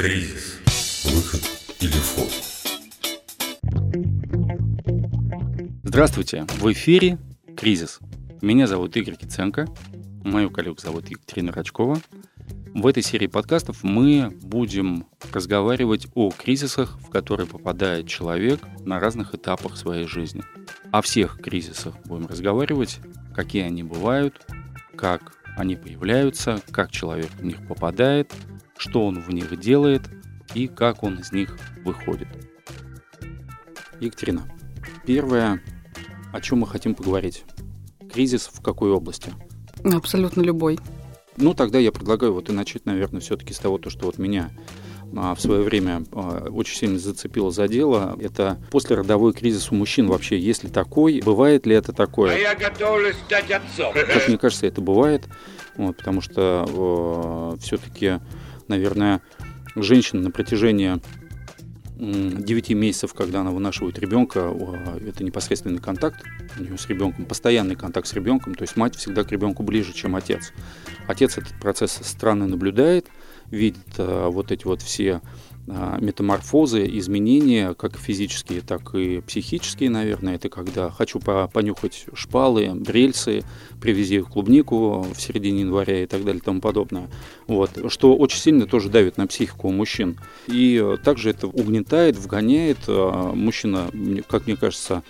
Кризис. Выход или вход. Здравствуйте, в эфире «Кризис». Меня зовут Игорь Киценко, мою коллегу зовут Екатерина Рачкова. В этой серии подкастов мы будем разговаривать о кризисах, в которые попадает человек на разных этапах своей жизни. О всех кризисах будем разговаривать, какие они бывают, как они появляются, как человек в них попадает, что он в них делает и как он из них выходит. Екатерина, первое, о чем мы хотим поговорить. Кризис в какой области? Абсолютно любой. Ну, тогда я предлагаю вот и начать, наверное, все-таки с того, то, что вот меня а, в свое время а, очень сильно зацепило за дело. Это послеродовой кризис у мужчин вообще, есть ли такой, бывает ли это такое? А я готовлюсь стать отцом. Как мне кажется, это бывает, вот, потому что э, все-таки, наверное, женщина на протяжении 9 месяцев, когда она вынашивает ребенка, это непосредственный контакт у нее с ребенком, постоянный контакт с ребенком, то есть мать всегда к ребенку ближе, чем отец. Отец этот процесс странно наблюдает, видит э, вот эти вот все метаморфозы, изменения, как физические, так и психические, наверное. Это когда хочу понюхать шпалы, рельсы, привези клубнику в середине января и так далее и тому подобное. Вот. Что очень сильно тоже давит на психику мужчин. И также это угнетает, вгоняет. А, мужчина, как мне кажется,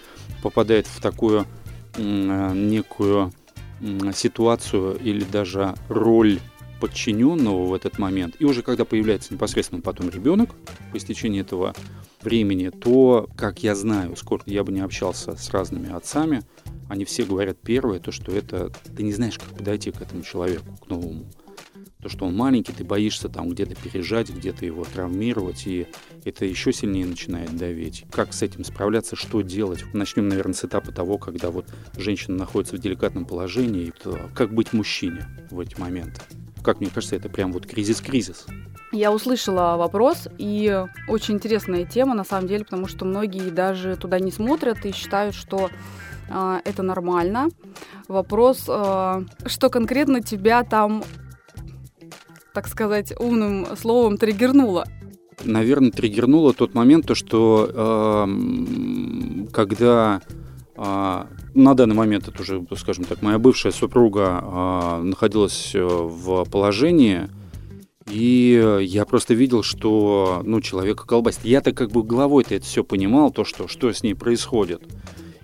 попадает в такую некую ситуацию или даже роль подчиненного в этот момент, и уже когда появляется непосредственно потом ребенок по истечении этого времени, то, как я знаю, сколько я бы не общался с разными отцами, они все говорят первое, то, что это ты не знаешь, как подойти к этому человеку, к новому. То, что он маленький, ты боишься там где-то пережать, где-то его травмировать, и это еще сильнее начинает давить. Как с этим справляться, что делать? Начнем, наверное, с этапа того, когда вот женщина находится в деликатном положении, как быть мужчине в эти моменты как мне кажется, это прям вот кризис-кризис. Я услышала вопрос, и очень интересная тема на самом деле, потому что многие даже туда не смотрят и считают, что э, это нормально. Вопрос, э, что конкретно тебя там, так сказать, умным словом триггернуло? Наверное, триггернуло тот момент, то, что э, когда а, на данный момент это уже, скажем так, моя бывшая супруга а, находилась э, в положении, и я просто видел, что ну, человека колбасит. Я-то как бы головой-то это все понимал, то, что, что с ней происходит.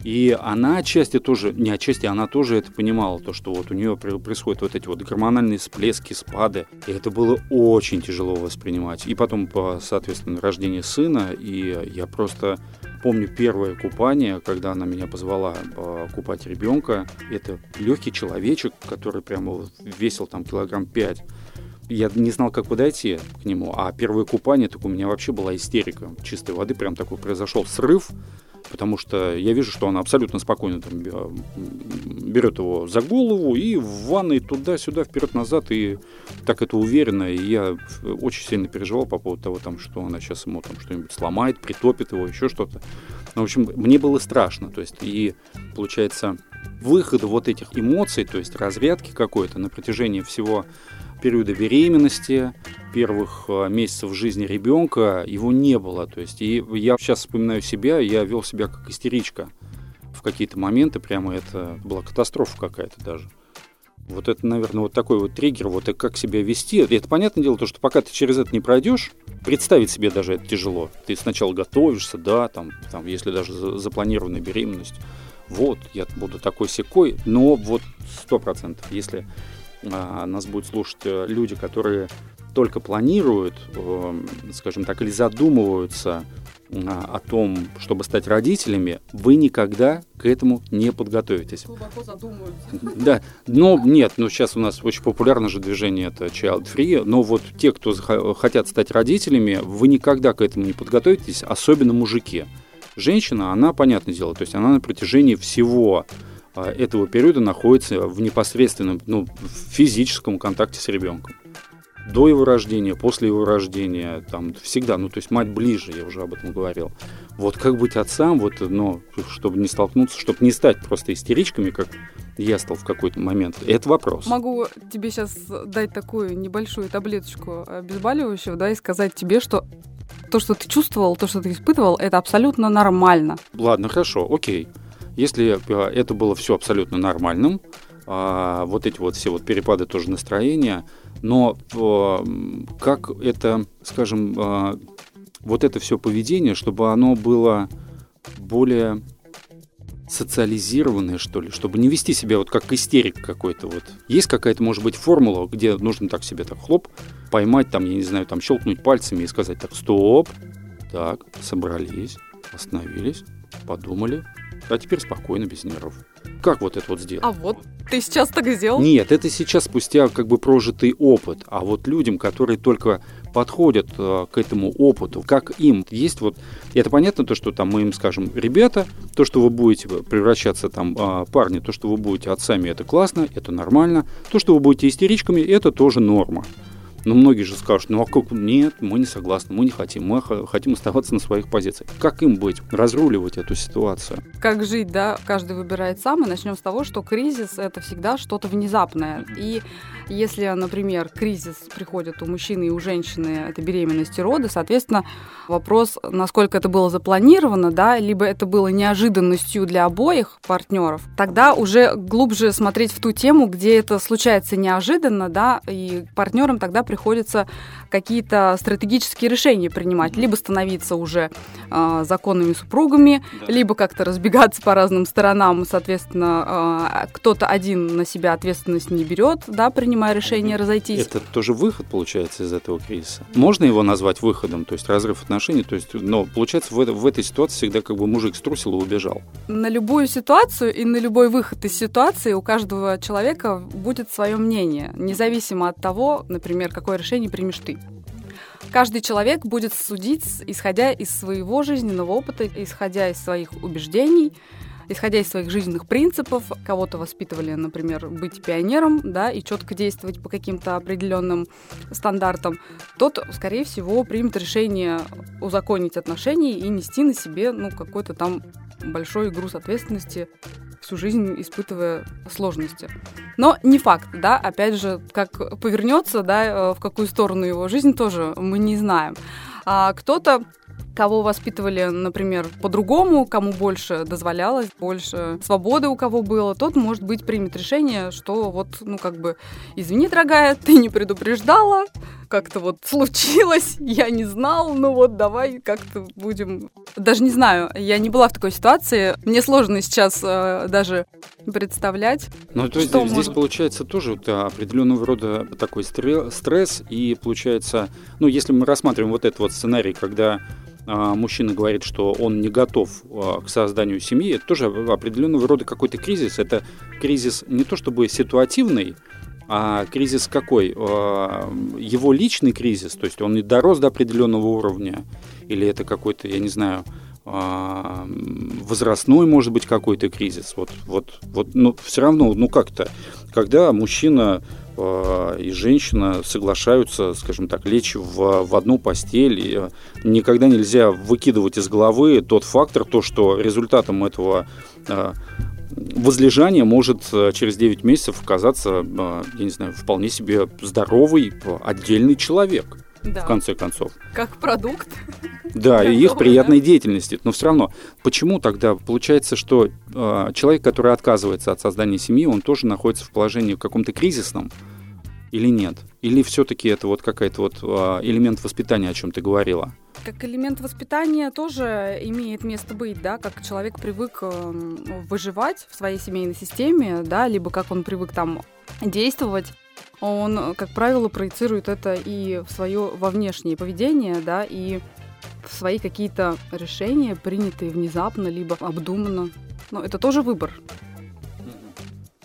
И она отчасти тоже, не отчасти, она тоже это понимала, то, что вот у нее происходят вот эти вот гормональные всплески, спады. И это было очень тяжело воспринимать. И потом, соответственно, рождение сына, и я просто помню первое купание, когда она меня позвала э, купать ребенка. Это легкий человечек, который прямо весил там килограмм пять. Я не знал, как подойти к нему. А первое купание, так у меня вообще была истерика чистой воды. Прям такой произошел срыв потому что я вижу, что она абсолютно спокойно там берет его за голову и в ванной туда-сюда, вперед-назад, и так это уверенно, и я очень сильно переживал по поводу того, там, что она сейчас ему там что-нибудь сломает, притопит его, еще что-то. Ну, в общем, мне было страшно, то есть, и получается, выход вот этих эмоций, то есть разрядки какой-то на протяжении всего периода беременности, первых э, месяцев жизни ребенка его не было. То есть, и я сейчас вспоминаю себя, я вел себя как истеричка. В какие-то моменты прямо это была катастрофа какая-то даже. Вот это, наверное, вот такой вот триггер, вот и как себя вести. Это понятное дело, то, что пока ты через это не пройдешь, представить себе даже это тяжело. Ты сначала готовишься, да, там, там если даже запланированная беременность, вот, я буду такой секой, но вот сто процентов, если а, нас будут слушать э, люди, которые только планируют, эм, скажем так, или задумываются о том, чтобы стать родителями, вы никогда к этому не подготовитесь. Глубоко задумываются. Да, но нет, ну сейчас у нас очень популярно же движение это child free, но вот те, кто хотят стать родителями, вы никогда к этому не подготовитесь, особенно мужики. Женщина, она, понятное дело, то есть она на протяжении всего а, этого периода находится в непосредственном, ну, физическом контакте с ребенком. До его рождения, после его рождения, там всегда, ну то есть мать ближе, я уже об этом говорил. Вот как быть отцам, вот, но чтобы не столкнуться, чтобы не стать просто истеричками, как я стал в какой-то момент, это вопрос. Могу тебе сейчас дать такую небольшую таблеточку обезболивающего, да, и сказать тебе, что то, что ты чувствовал, то, что ты испытывал, это абсолютно нормально. Ладно, хорошо, окей. Если э, это было все абсолютно нормальным, а, вот эти вот все вот перепады тоже настроения, но а, как это, скажем, а, вот это все поведение, чтобы оно было более социализированное, что ли, чтобы не вести себя вот как истерик какой-то вот. Есть какая-то, может быть, формула, где нужно так себе так хлоп, поймать там, я не знаю, там щелкнуть пальцами и сказать так, стоп, так, собрались, остановились, подумали, а теперь спокойно, без нервов. Как вот это вот сделать? А вот ты сейчас так сделал? Нет, это сейчас спустя как бы прожитый опыт. А вот людям, которые только подходят э, к этому опыту, как им есть вот, это понятно то, что там мы им скажем, ребята, то, что вы будете превращаться там э, парни, то, что вы будете отцами, это классно, это нормально, то, что вы будете истеричками, это тоже норма. Но многие же скажут, ну а как, нет, мы не согласны, мы не хотим, мы хотим оставаться на своих позициях. Как им быть, разруливать эту ситуацию? Как жить, да, каждый выбирает сам, и начнем с того, что кризис – это всегда что-то внезапное. И если, например, кризис приходит у мужчины и у женщины, это беременность и роды, соответственно, вопрос, насколько это было запланировано, да, либо это было неожиданностью для обоих партнеров, тогда уже глубже смотреть в ту тему, где это случается неожиданно, да, и партнерам тогда какие-то стратегические решения принимать, либо становиться уже э, законными супругами, да. либо как-то разбегаться по разным сторонам, соответственно, э, кто-то один на себя ответственность не берет, да, принимая решение разойтись. Это тоже выход получается из этого кризиса. Можно его назвать выходом, то есть разрыв отношений, то есть, но получается в, в этой ситуации всегда как бы мужик струсил и убежал. На любую ситуацию и на любой выход из ситуации у каждого человека будет свое мнение, независимо от того, например, как какое решение примешь ты. Каждый человек будет судить, исходя из своего жизненного опыта, исходя из своих убеждений, исходя из своих жизненных принципов. Кого-то воспитывали, например, быть пионером, да, и четко действовать по каким-то определенным стандартам. Тот, скорее всего, примет решение узаконить отношения и нести на себе, ну, какой-то там большой груз ответственности всю жизнь испытывая сложности. Но не факт, да, опять же, как повернется, да, э, в какую сторону его жизнь тоже мы не знаем. А кто-то кого воспитывали, например, по-другому, кому больше дозволялось, больше свободы у кого было, тот, может быть, примет решение, что вот, ну, как бы, извини, дорогая, ты не предупреждала, как-то вот случилось, я не знал, ну вот давай как-то будем... Даже не знаю, я не была в такой ситуации, мне сложно сейчас э, даже представлять. Ну, то есть здесь, может... получается тоже да, определенного рода такой стресс, и получается, ну, если мы рассматриваем вот этот вот сценарий, когда мужчина говорит, что он не готов а, к созданию семьи, это тоже определенного рода какой-то кризис. Это кризис не то чтобы ситуативный, а кризис какой? А, его личный кризис, то есть он не дорос до определенного уровня, или это какой-то, я не знаю, возрастной, может быть, какой-то кризис. Вот, вот, вот, но все равно, ну как-то, когда мужчина и женщина соглашаются, скажем так, лечь в, в одну постель. И э, никогда нельзя выкидывать из головы тот фактор, то, что результатом этого э, возлежания может через 9 месяцев оказаться, я не знаю, вполне себе здоровый, отдельный человек да. в конце концов. Как продукт. Да, и их приятной деятельности. Но все равно, почему тогда получается, что э, человек, который отказывается от создания семьи, он тоже находится в положении каком-то кризисном или нет? Или все-таки это вот какой-то вот э, элемент воспитания, о чем ты говорила? Как элемент воспитания тоже имеет место быть, да, как человек привык э, выживать в своей семейной системе, да, либо как он привык там действовать он, как правило, проецирует это и в свое во внешнее поведение, да, и в свои какие-то решения, принятые внезапно, либо обдуманно. Но это тоже выбор.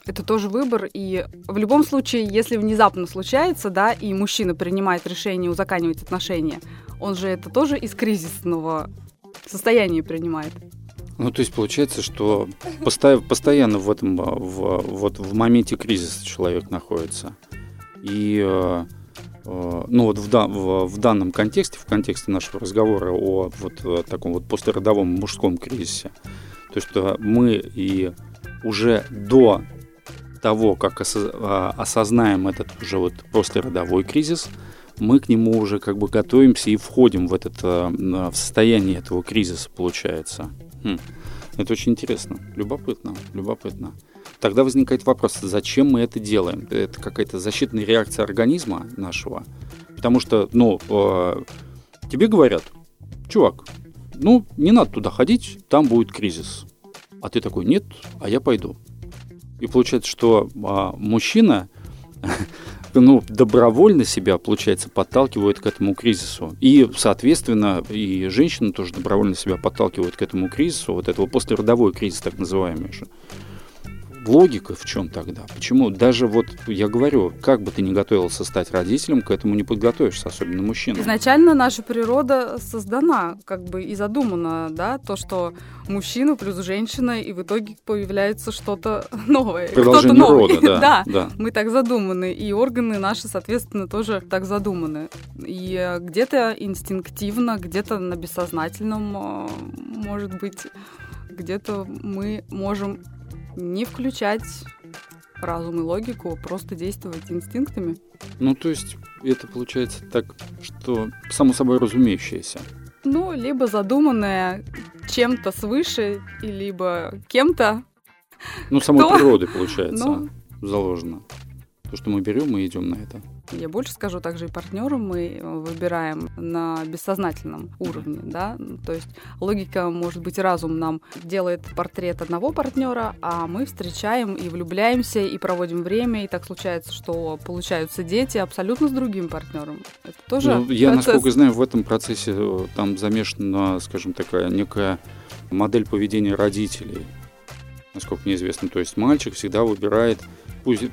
Это тоже выбор, и в любом случае, если внезапно случается, да, и мужчина принимает решение узаканивать отношения, он же это тоже из кризисного состояния принимает. Ну, то есть получается, что постоянно в этом, в, вот в моменте кризиса человек находится. И э, э, ну вот в, да, в, в данном контексте, в контексте нашего разговора о вот э, таком вот послеродовом мужском кризисе, то э, мы и уже до того, как осознаем этот уже вот послеродовой кризис, мы к нему уже как бы готовимся и входим в, этот, в состояние этого кризиса, получается. Хм. Это очень интересно, любопытно, любопытно. Тогда возникает вопрос, зачем мы это делаем? Это какая-то защитная реакция организма нашего? Потому что, ну, э, тебе говорят, чувак, ну, не надо туда ходить, там будет кризис. А ты такой, нет, а я пойду. И получается, что э, мужчина ну, добровольно себя, получается, подталкивает к этому кризису. И, соответственно, и женщина тоже добровольно себя подталкивает к этому кризису, вот этого послеродовой кризис, так называемый же логика в чем тогда? Почему даже вот, я говорю, как бы ты ни готовился стать родителем, к этому не подготовишься, особенно мужчина. Изначально наша природа создана, как бы и задумана, да, то, что мужчина плюс женщина, и в итоге появляется что-то новое. Продолжение кто рода, да, да, да. Мы так задуманы, и органы наши, соответственно, тоже так задуманы. И э, где-то инстинктивно, где-то на бессознательном, э, может быть, где-то мы можем не включать разум и логику, просто действовать инстинктами. Ну, то есть это получается так, что само собой разумеющееся. Ну, либо задуманное чем-то свыше, либо кем-то. Ну, самой кто... природой, получается, ну... заложено. То, что мы берем и идем на это. Я больше скажу, также и партнеров мы выбираем на бессознательном уровне, да, то есть логика, может быть, разум нам делает портрет одного партнера, а мы встречаем и влюбляемся, и проводим время, и так случается, что получаются дети абсолютно с другим партнером. Это тоже ну, Я, процесс. насколько знаю, в этом процессе э, там замешана, скажем, такая некая модель поведения родителей, насколько мне известно. То есть мальчик всегда выбирает пусть,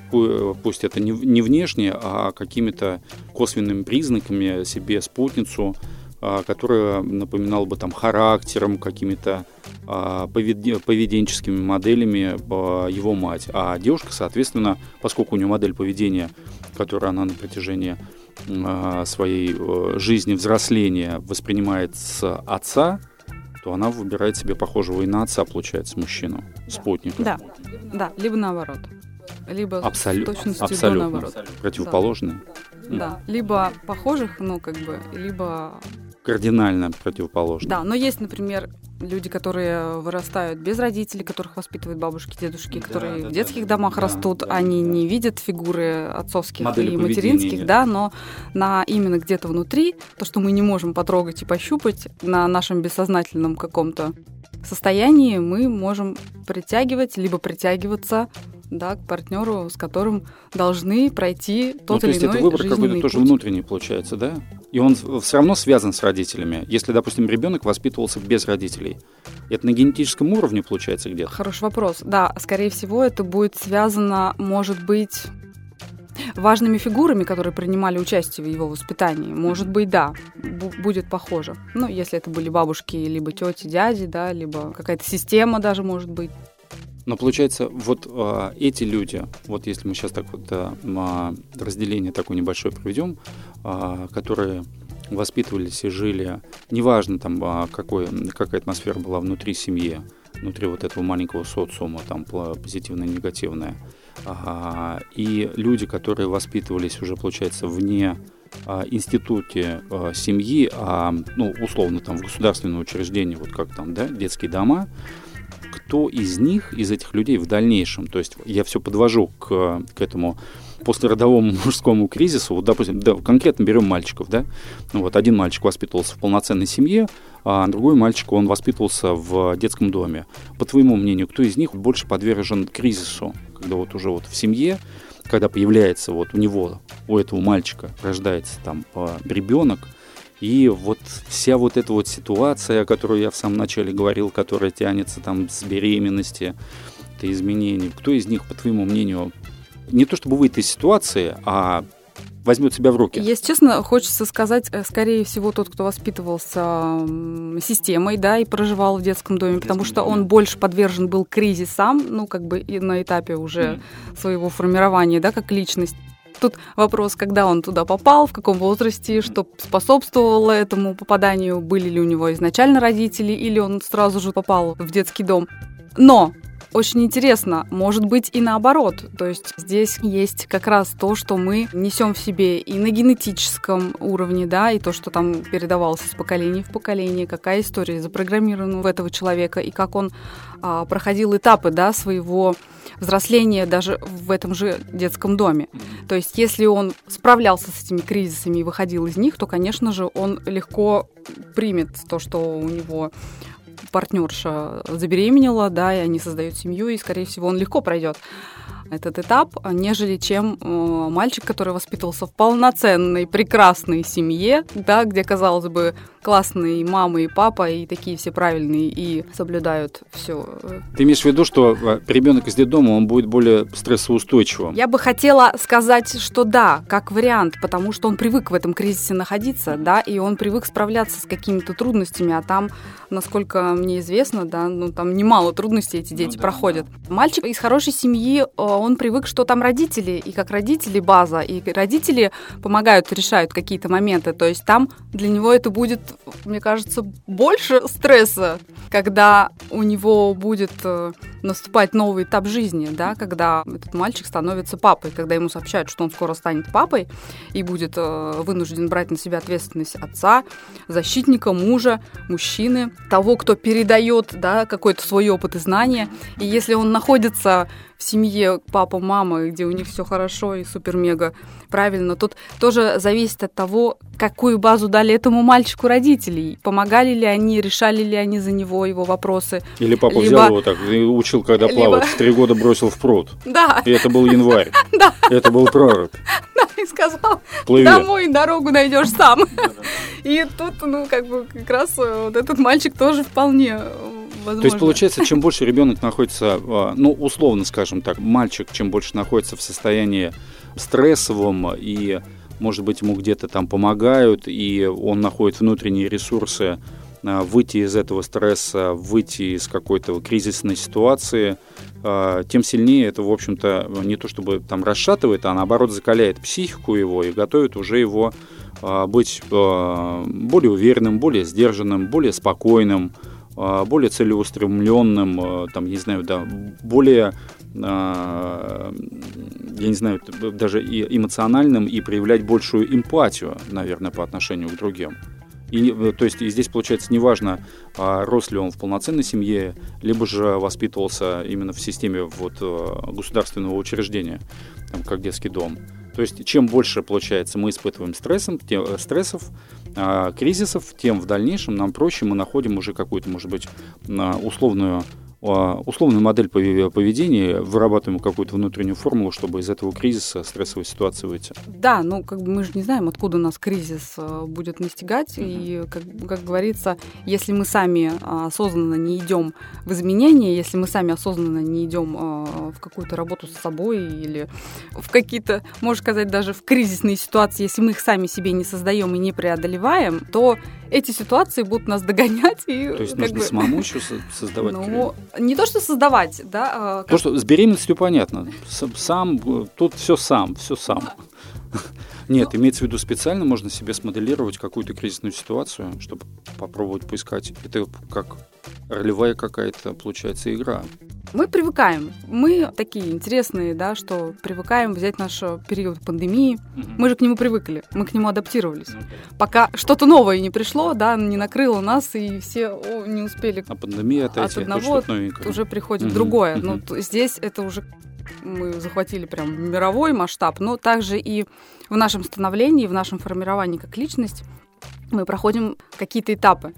пусть это не, не внешне, а какими-то косвенными признаками себе спутницу, а, которая напоминала бы там характером, какими-то а, поведенческими моделями а, его мать. А девушка, соответственно, поскольку у нее модель поведения, которую она на протяжении своей э, жизни взросления воспринимает с отца, то она выбирает себе похожего и на отца, получается, мужчину, спутника. Да, да, либо наоборот либо Абсолю... с точностью абсолютно. до наоборот. Противоположные? Да. да, либо похожих, ну, как бы, либо... Кардинально противоположные. Да, но есть, например, люди, которые вырастают без родителей, которых воспитывают бабушки, дедушки, которые да, в детских да, домах да, растут, да, они да. не видят фигуры отцовских Модели и материнских, да, но на именно где-то внутри, то, что мы не можем потрогать и пощупать на нашем бессознательном каком-то состоянии, мы можем притягивать, либо притягиваться да, к партнеру, с которым должны пройти тот ну, то или есть иной это выбор какой-то тоже внутренний получается, да? И он все равно связан с родителями. Если, допустим, ребенок воспитывался без родителей, это на генетическом уровне получается где-то? Хороший вопрос. Да, скорее всего, это будет связано, может быть, важными фигурами, которые принимали участие в его воспитании. Может быть, да, будет похоже. Ну, если это были бабушки, либо тети, дяди, да, либо какая-то система даже может быть. Но получается, вот э, эти люди, вот если мы сейчас так вот э, разделение такое небольшое проведем, э, которые воспитывались и жили, неважно там какой, какая атмосфера была внутри семьи, внутри вот этого маленького социума, там позитивная, негативная, и люди, которые воспитывались уже, получается, вне а, институте а, семьи, а, ну, условно, там, в государственном учреждении, вот как там, да, детские дома, кто из них, из этих людей в дальнейшем, то есть я все подвожу к, к этому послеродовому мужскому кризису, вот, допустим, да, конкретно берем мальчиков, да, ну, вот один мальчик воспитывался в полноценной семье, а другой мальчик, он воспитывался в детском доме. По твоему мнению, кто из них больше подвержен кризису, когда вот уже вот в семье, когда появляется вот у него, у этого мальчика рождается там ребенок, и вот вся вот эта вот ситуация, о которой я в самом начале говорил, которая тянется там с беременности, это изменений, кто из них, по твоему мнению, не то чтобы выйдет из ситуации, а возьмет себя в руки? Если честно, хочется сказать, э, скорее всего, тот, кто воспитывался системой, да, и проживал в детском доме, в потому что доме. он больше подвержен был кризисам, ну, как бы и на этапе уже mm. своего формирования, да, как личность. Тут вопрос, когда он туда попал, в каком возрасте, что способствовало этому попаданию, были ли у него изначально родители, или он сразу же попал в детский дом. Но очень интересно, может быть и наоборот. То есть здесь есть как раз то, что мы несем в себе и на генетическом уровне, да, и то, что там передавалось из поколения в поколение, какая история запрограммирована в этого человека, и как он а, проходил этапы, да, своего взросления даже в этом же детском доме. То есть если он справлялся с этими кризисами и выходил из них, то, конечно же, он легко примет то, что у него партнерша забеременела, да, и они создают семью, и, скорее всего, он легко пройдет этот этап, нежели чем э, мальчик, который воспитывался в полноценной, прекрасной семье, да, где, казалось бы, классные мама и папа, и такие все правильные, и соблюдают все. Ты имеешь в виду, что э, ребенок из детдома, он будет более стрессоустойчивым? Я бы хотела сказать, что да, как вариант, потому что он привык в этом кризисе находиться, да, и он привык справляться с какими-то трудностями, а там, насколько мне известно, да, ну там немало трудностей эти дети ну, да, проходят. Да. Мальчик из хорошей семьи, он привык, что там родители, и как родители база, и родители помогают, решают какие-то моменты, то есть там для него это будет мне кажется, больше стресса, когда у него будет э, наступать новый этап жизни, да, когда этот мальчик становится папой, когда ему сообщают, что он скоро станет папой и будет э, вынужден брать на себя ответственность отца, защитника, мужа, мужчины, того, кто передает, да, какой-то свой опыт и знания. И если он находится в семье папа, мама, где у них все хорошо и супер-мега правильно. Тут тоже зависит от того, какую базу дали этому мальчику родителей. Помогали ли они, решали ли они за него его вопросы. Или папа Либо... взял его так и учил, когда Либо... плавать, в три года бросил в пруд. Да. И это был январь. Да. Это был прорубь. Да, и сказал, Плыви. домой дорогу найдешь сам. И тут, ну, как бы, как раз э, вот этот мальчик тоже вполне возможно. То есть получается, чем больше ребенок находится, а, ну, условно скажем так, мальчик, чем больше находится в состоянии стрессовом и, может быть, ему где-то там помогают, и он находит внутренние ресурсы а, выйти из этого стресса, выйти из какой-то кризисной ситуации, а, тем сильнее это, в общем-то, не то чтобы там расшатывает, а наоборот закаляет психику его и готовит уже его быть более уверенным, более сдержанным, более спокойным, более целеустремленным, а, там, я не знаю, да, более, а, я не знаю, даже и эмоциональным и проявлять большую эмпатию, наверное, по отношению к другим. И, то есть и здесь получается неважно, рос ли он в полноценной семье, либо же воспитывался именно в системе вот, государственного учреждения, там, как детский дом. То есть чем больше, получается, мы испытываем стрессом, тем, э, стрессов, э, кризисов, тем в дальнейшем нам проще, мы находим уже какую-то, может быть, условную а, условную модель поведения, вырабатываем какую-то внутреннюю формулу, чтобы из этого кризиса, стрессовой ситуации выйти. Да, ну как бы мы же не знаем, откуда нас кризис э, будет настигать. Mm-hmm. И, как, как говорится, если мы сами а, осознанно не идем в изменения, если мы сами осознанно не идем а, в какую-то работу с собой или в какие-то, можно сказать, даже в кризисные ситуации, если мы их сами себе не создаем и не преодолеваем, то эти ситуации будут нас догонять. И, то есть нужно бы... самому еще создавать ну, Не то, что создавать, да. А, как... То, что с беременностью понятно. Сам, тут все сам, все сам. Нет, ну, имеется в виду специально можно себе смоделировать какую-то кризисную ситуацию, чтобы попробовать поискать. Это как ролевая какая-то, получается, игра. Мы привыкаем. Мы такие интересные, да, что привыкаем взять наш период пандемии. Мы же к нему привыкли, мы к нему адаптировались. Ну, Пока что-то новое не пришло, да, не накрыло нас, и все о, не успели. А пандемия от одного уже приходит угу. другое. Угу. Ну, здесь это уже мы захватили прям мировой масштаб, но также и в нашем становлении, в нашем формировании как личность мы проходим какие-то этапы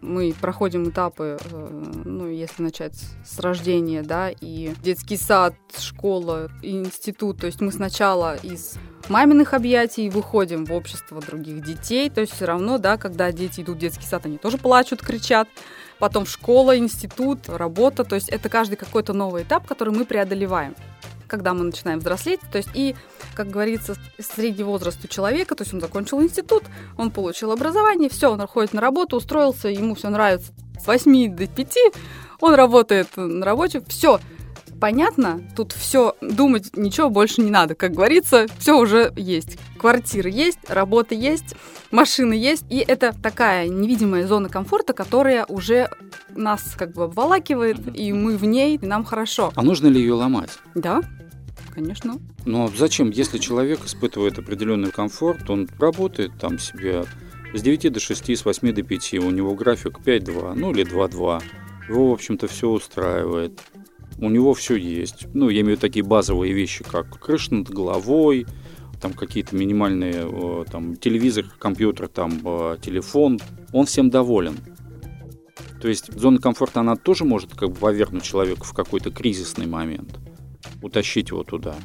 мы проходим этапы, э, ну, если начать с рождения, да, и детский сад, школа, институт. То есть мы сначала из маминых объятий выходим в общество других детей. То есть все равно, да, когда дети идут в детский сад, они тоже плачут, кричат. Потом школа, институт, работа. То есть это каждый какой-то новый этап, который мы преодолеваем когда мы начинаем взрослеть. То есть и, как говорится, средний возраст у человека, то есть он закончил институт, он получил образование, все, он ходит на работу, устроился, ему все нравится с 8 до 5, он работает на работе, все, понятно, тут все думать ничего больше не надо. Как говорится, все уже есть. Квартира есть, работа есть, машины есть. И это такая невидимая зона комфорта, которая уже нас как бы обволакивает, и мы в ней, и нам хорошо. А нужно ли ее ломать? Да, конечно. Но зачем, если человек испытывает определенный комфорт, он работает там себе с 9 до 6, с 8 до 5, у него график 5-2, ну или 2-2. Его, в общем-то, все устраивает. У него все есть. Ну, я имею в виду такие базовые вещи, как крыша над головой, там какие-то минимальные, э, там, телевизор, компьютер, там, э, телефон. Он всем доволен. То есть зона комфорта, она тоже может как бы повернуть человека в какой-то кризисный момент, утащить его туда.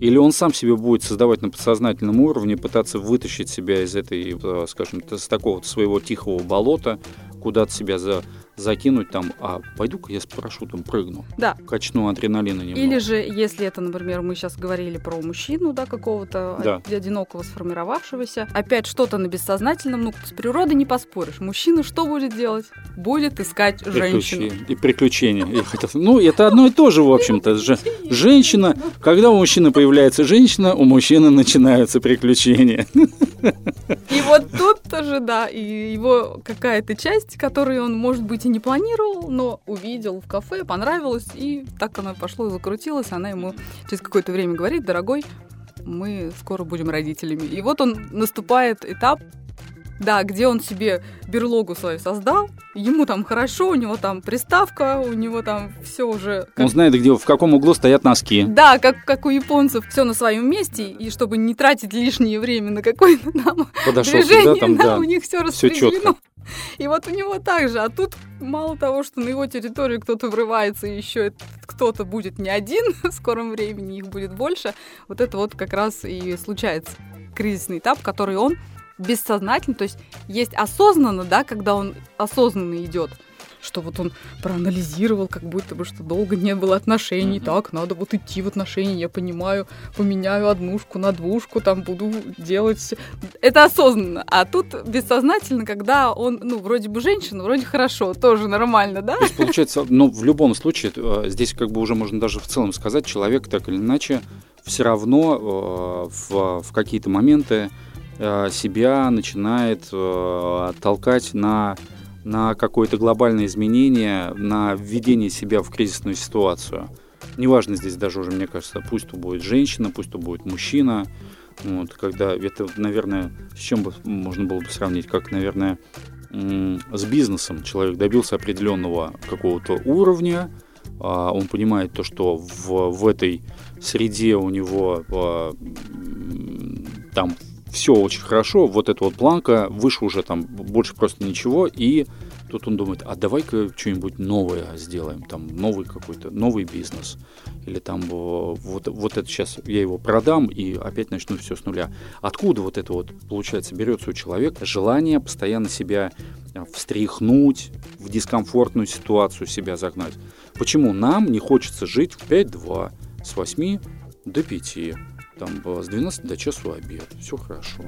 Или он сам себе будет создавать на подсознательном уровне, пытаться вытащить себя из этой, э, скажем, с такого своего тихого болота, куда-то себя за, закинуть там, а пойду-ка я с парашютом прыгну. Да. Качну адреналина немного. Или же, если это, например, мы сейчас говорили про мужчину, да, какого-то Да. одинокого сформировавшегося, опять что-то на бессознательном, ну, с природой не поспоришь. Мужчина что будет делать? Будет искать женщину. И приключения. Я хотел Ну, это одно и то же, в общем-то. Же- Женщина, когда у мужчины появляется женщина, у мужчины начинаются приключения. И вот тут тоже, да, и его какая-то часть, которую он, может быть, и не планировал, но увидел в кафе, понравилось, и так оно пошло закрутилось. Она ему через какое-то время говорит, дорогой, мы скоро будем родителями. И вот он наступает этап, да, где он себе берлогу свою создал, ему там хорошо, у него там приставка, у него там все уже... как Он знает, где, в каком углу стоят носки. да, как, как у японцев, все на своем месте, и чтобы не тратить лишнее время на какое-то там Подошел движение, сюда, там, да, да. у них все распределено. чётко. И вот у него так же. А тут мало того, что на его территорию кто-то врывается, и еще кто-то будет не один в скором времени, их будет больше. Вот это вот как раз и случается кризисный этап, который он бессознательно, то есть есть осознанно, да, когда он осознанно идет, что вот он проанализировал, как будто бы, что долго не было отношений, Мгм. так, надо вот идти в отношения, я понимаю, поменяю однушку на двушку, там буду делать... Это осознанно, а тут бессознательно, когда он, ну, вроде бы женщина, вроде хорошо, тоже нормально, да? То есть, получается, ну, в любом случае, э, здесь как бы уже можно даже в целом сказать, человек так или иначе все равно э, в, в какие-то моменты себя начинает э, толкать на, на какое-то глобальное изменение, на введение себя в кризисную ситуацию. Неважно здесь даже уже, мне кажется, пусть то будет женщина, пусть то будет мужчина. Вот, когда это, наверное, с чем бы можно было бы сравнить, как, наверное, с бизнесом человек добился определенного какого-то уровня, а, он понимает то, что в, в этой среде у него а, там все очень хорошо, вот эта вот планка, выше уже там больше просто ничего, и тут он думает, а давай-ка что-нибудь новое сделаем, там новый какой-то, новый бизнес, или там э, вот, вот это сейчас я его продам и опять начну все с нуля. Откуда вот это вот, получается, берется у человека желание постоянно себя э, встряхнуть, в дискомфортную ситуацию себя загнать? Почему нам не хочется жить в 5-2, с 8 до 5, там, с 12 до часу обед, все хорошо.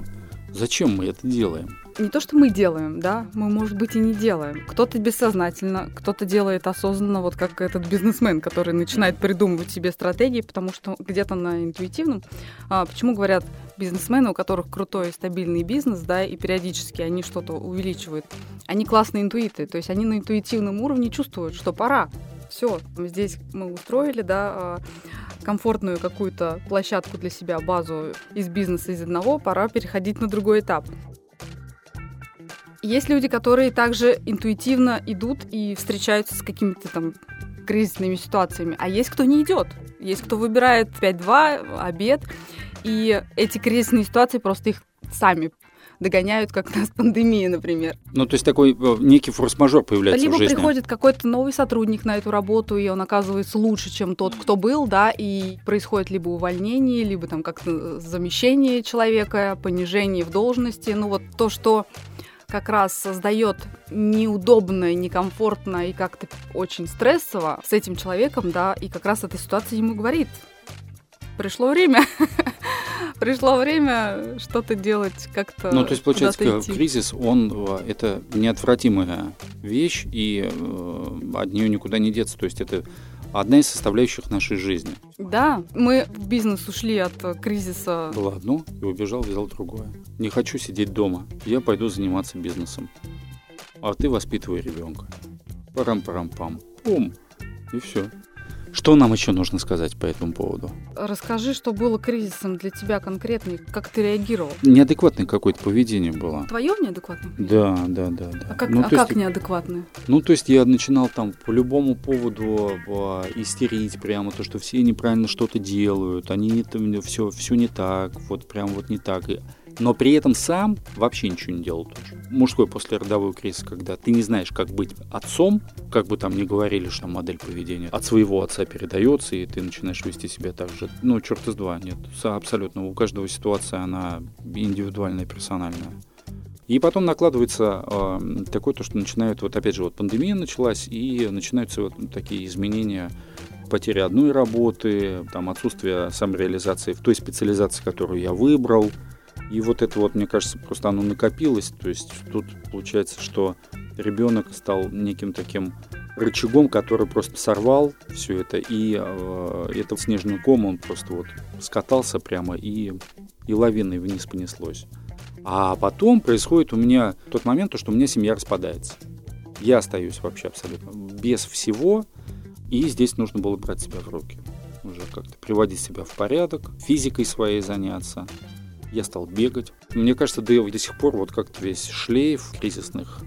Зачем мы это делаем? Не то, что мы делаем, да, мы, может быть, и не делаем. Кто-то бессознательно, кто-то делает осознанно, вот как этот бизнесмен, который начинает придумывать себе стратегии, потому что где-то на интуитивном. А, почему говорят бизнесмены, у которых крутой и стабильный бизнес, да, и периодически они что-то увеличивают, они классные интуиты, то есть они на интуитивном уровне чувствуют, что пора. Все, здесь мы устроили, да, а, комфортную какую-то площадку для себя, базу из бизнеса из одного, пора переходить на другой этап. Есть люди, которые также интуитивно идут и встречаются с какими-то там кризисными ситуациями, а есть кто не идет. Есть кто выбирает 5-2, обед, и эти кризисные ситуации просто их сами догоняют, как нас пандемия, например. Ну, то есть такой э, некий форс-мажор появляется Либо в жизни. приходит какой-то новый сотрудник на эту работу, и он оказывается лучше, чем тот, кто был, да, и происходит либо увольнение, либо там как-то замещение человека, понижение в должности. Ну вот то, что как раз создает неудобно, некомфортно и как-то очень стрессово с этим человеком, да, и как раз эта ситуация ему говорит, пришло время, пришло время что-то делать, как-то Ну, то есть, получается, идти. кризис, он э, это неотвратимая вещь, и э, от нее никуда не деться. То есть это одна из составляющих нашей жизни. Да, мы в бизнес ушли от кризиса. Было одно, и убежал, взял другое. Не хочу сидеть дома, я пойду заниматься бизнесом. А ты воспитывай ребенка. Парам-парам-пам. Пум. И все. Что нам еще нужно сказать по этому поводу? Расскажи, что было кризисом для тебя конкретно, как ты реагировал. Неадекватное какое-то поведение было. Твое неадекватное? Да, да, да, да. А как, ну, а как есть, неадекватное? ну, то есть я начинал там по любому поводу а, истерить прямо, то, что все неправильно что-то делают, они не, там, все, все не так, вот прям вот не так. И- но при этом сам вообще ничего не делал тоже. Мужской послеродовой кризис, когда ты не знаешь, как быть отцом, как бы там ни говорили, что модель поведения от своего отца передается, и ты начинаешь вести себя так же. Ну, черт из два, нет. Абсолютно. У каждого ситуация, она индивидуальная, персональная. И потом накладывается э, такое, то, что начинают, вот опять же, вот пандемия началась, и начинаются вот такие изменения, потери одной работы, там отсутствие самореализации в той специализации, которую я выбрал. И вот это вот, мне кажется, просто оно накопилось. То есть тут получается, что ребенок стал неким таким рычагом, который просто сорвал все это, и э, этот снежный ком, он просто вот скатался прямо, и, и лавиной вниз понеслось. А потом происходит у меня тот момент, то, что у меня семья распадается. Я остаюсь вообще абсолютно без всего, и здесь нужно было брать себя в руки. Уже как-то приводить себя в порядок, физикой своей заняться. Я стал бегать. Мне кажется, да и до сих пор вот как-то весь шлейф кризисных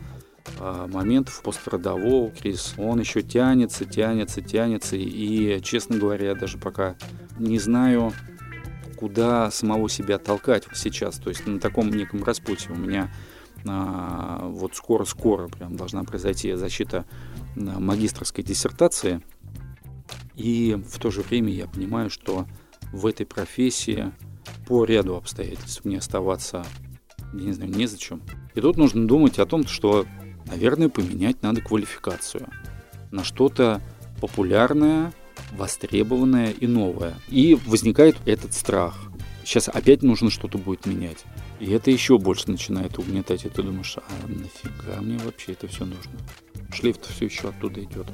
а, моментов пострадового кризиса, он еще тянется, тянется, тянется. И, честно говоря, я даже пока не знаю, куда самого себя толкать сейчас. То есть на таком неком распутье у меня а, вот скоро-скоро прям должна произойти защита а, магистрской диссертации. И в то же время я понимаю, что в этой профессии по ряду обстоятельств мне оставаться, я не знаю, незачем. И тут нужно думать о том, что, наверное, поменять надо квалификацию на что-то популярное, востребованное и новое. И возникает этот страх. Сейчас опять нужно что-то будет менять. И это еще больше начинает угнетать. И ты думаешь, а нафига мне вообще это все нужно? Шлейф-то все еще оттуда идет.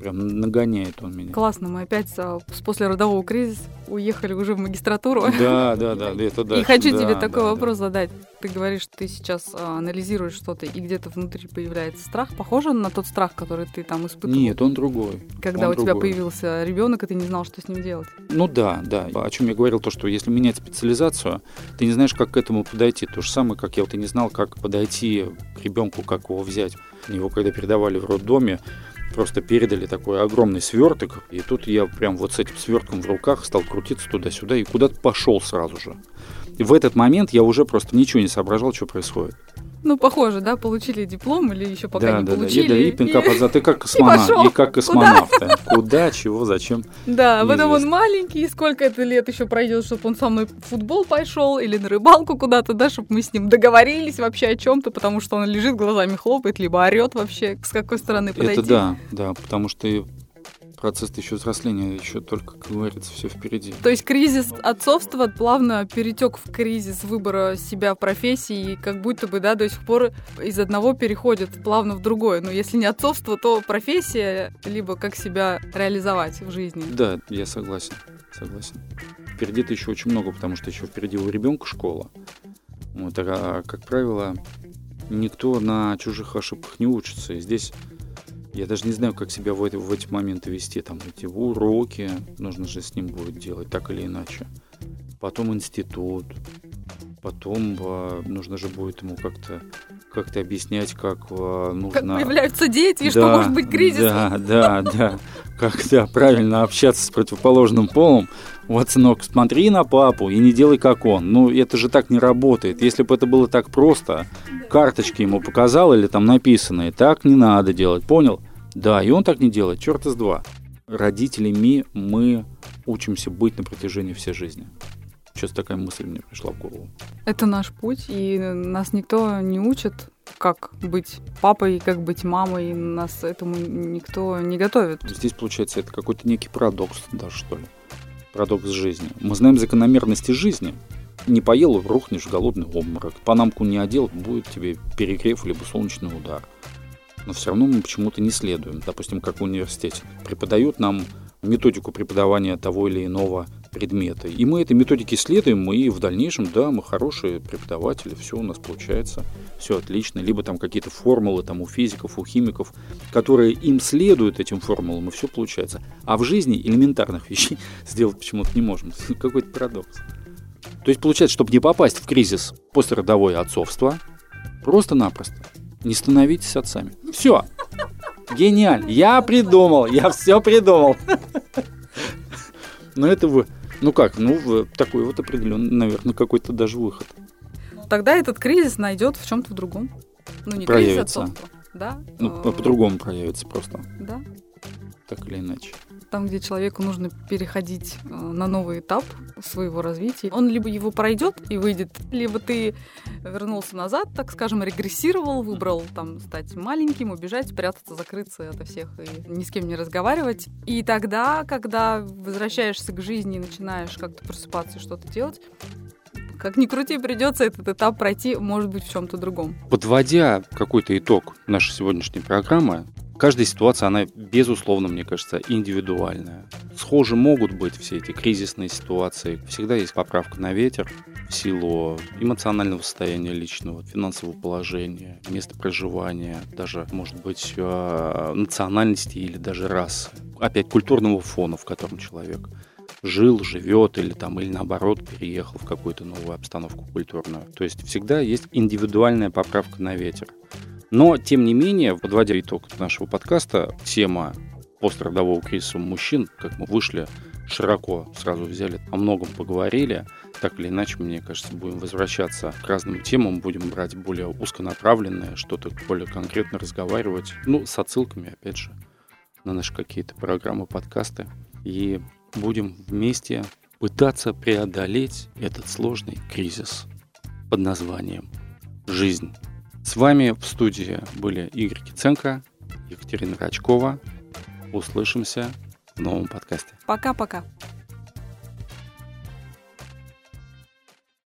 Прям нагоняет он меня. Классно, мы опять а, с послеродового кризиса уехали уже в магистратуру. Да, да, да, это да. И хочу да, тебе да, такой да. вопрос задать. Ты говоришь, что ты сейчас а, анализируешь что-то, и где-то внутри появляется страх. Похоже он на тот страх, который ты там испытывал? Нет, он другой. Когда он у тебя другой. появился ребенок, и ты не знал, что с ним делать. Ну да, да. О чем я говорил, то, что если менять специализацию, ты не знаешь, как к этому подойти. То же самое, как я вот и не знал, как подойти к ребенку, как его взять. Его когда передавали в роддоме, просто передали такой огромный сверток, и тут я прям вот с этим свертком в руках стал крутиться туда-сюда и куда-то пошел сразу же. И в этот момент я уже просто ничего не соображал, что происходит. Ну, похоже, да, получили диплом или еще пока да, не да, да. получили. И, да, и пинка под зад. И как космонавт. И, как космонавта. Куда, чего, зачем? Да, потом он Неизвестно. маленький, и сколько это лет еще пройдет, чтобы он со мной в футбол пошел или на рыбалку куда-то, да, чтобы мы с ним договорились вообще о чем-то, потому что он лежит, глазами хлопает, либо орет вообще, с какой стороны подойти. Это да, да, потому что и процесс еще взросления, еще только, как говорится, все впереди. То есть кризис отцовства плавно перетек в кризис выбора себя в профессии, и как будто бы, да, до сих пор из одного переходит плавно в другое. Но если не отцовство, то профессия, либо как себя реализовать в жизни. Да, я согласен, согласен. Впереди-то еще очень много, потому что еще впереди у ребенка школа. Вот, а, как правило, никто на чужих ошибках не учится. И здесь я даже не знаю, как себя в, эти- в эти моменты вести. Там эти уроки нужно же с ним будет делать, так или иначе. Потом институт. Потом а, нужно же будет ему как-то как-то объяснять, как Как нужно... появляются дети, и что Да, может быть кризис. Да, да, да. Как да, правильно общаться с противоположным полом. Вот, сынок, смотри на папу и не делай как он. Ну, это же так не работает. Если бы это было так просто, карточки ему показал или там написанные, так не надо делать, понял? Да, и он так не делает, черт из два. Родителями мы учимся быть на протяжении всей жизни. Сейчас такая мысль мне пришла в голову. Это наш путь, и нас никто не учит, как быть папой, как быть мамой. Нас этому никто не готовит. Здесь, получается, это какой-то некий парадокс даже, что ли. Парадокс жизни. Мы знаем закономерности жизни. Не поел, рухнешь в голодный обморок. Панамку не одел, будет тебе перегрев либо солнечный удар. Но все равно мы почему-то не следуем. Допустим, как в университете. Преподают нам методику преподавания того или иного предмета. И мы этой методике следуем, и в дальнейшем, да, мы хорошие преподаватели, все у нас получается, все отлично. Либо там какие-то формулы там у физиков, у химиков, которые им следуют этим формулам, и все получается. А в жизни элементарных вещей сделать почему-то не можем. Какой-то парадокс. То есть получается, чтобы не попасть в кризис послеродовое отцовство, просто-напросто не становитесь отцами. Все. Гениально. Я придумал. Я все придумал. Но это вы. Ну как, ну такой вот определенный, наверное, какой-то даже выход. Тогда этот кризис найдет в чем-то в другом. Ну не проявится. кризис отцовства. Да? Ну, Э, по-другому проявится просто. Да. Так или иначе. Там, где человеку нужно переходить э, на новый этап своего развития, он либо его пройдет и выйдет, либо ты вернулся назад, так скажем, регрессировал, выбрал там стать маленьким, убежать, спрятаться, закрыться ото всех и ни с кем не разговаривать. И тогда, когда возвращаешься к жизни и начинаешь как-то просыпаться и что-то делать, как ни крути, придется этот этап пройти, может быть, в чем-то другом. Подводя какой-то итог нашей сегодняшней программы, каждая ситуация, она, безусловно, мне кажется, индивидуальная. Схожи могут быть все эти кризисные ситуации. Всегда есть поправка на ветер в силу эмоционального состояния личного, финансового положения, места проживания, даже, может быть, э, национальности или даже расы. Опять культурного фона, в котором человек жил, живет или там, или наоборот переехал в какую-то новую обстановку культурную. То есть всегда есть индивидуальная поправка на ветер. Но, тем не менее, подводя итог нашего подкаста, тема пострадового кризиса мужчин, как мы вышли широко, сразу взяли, о многом поговорили. Так или иначе, мне кажется, будем возвращаться к разным темам, будем брать более узконаправленное, что-то более конкретно разговаривать, ну, с отсылками, опять же, на наши какие-то программы, подкасты. И будем вместе пытаться преодолеть этот сложный кризис под названием «Жизнь». С вами в студии были Игорь Киценко, Екатерина Рачкова. Услышимся в новом подкасте. Пока-пока.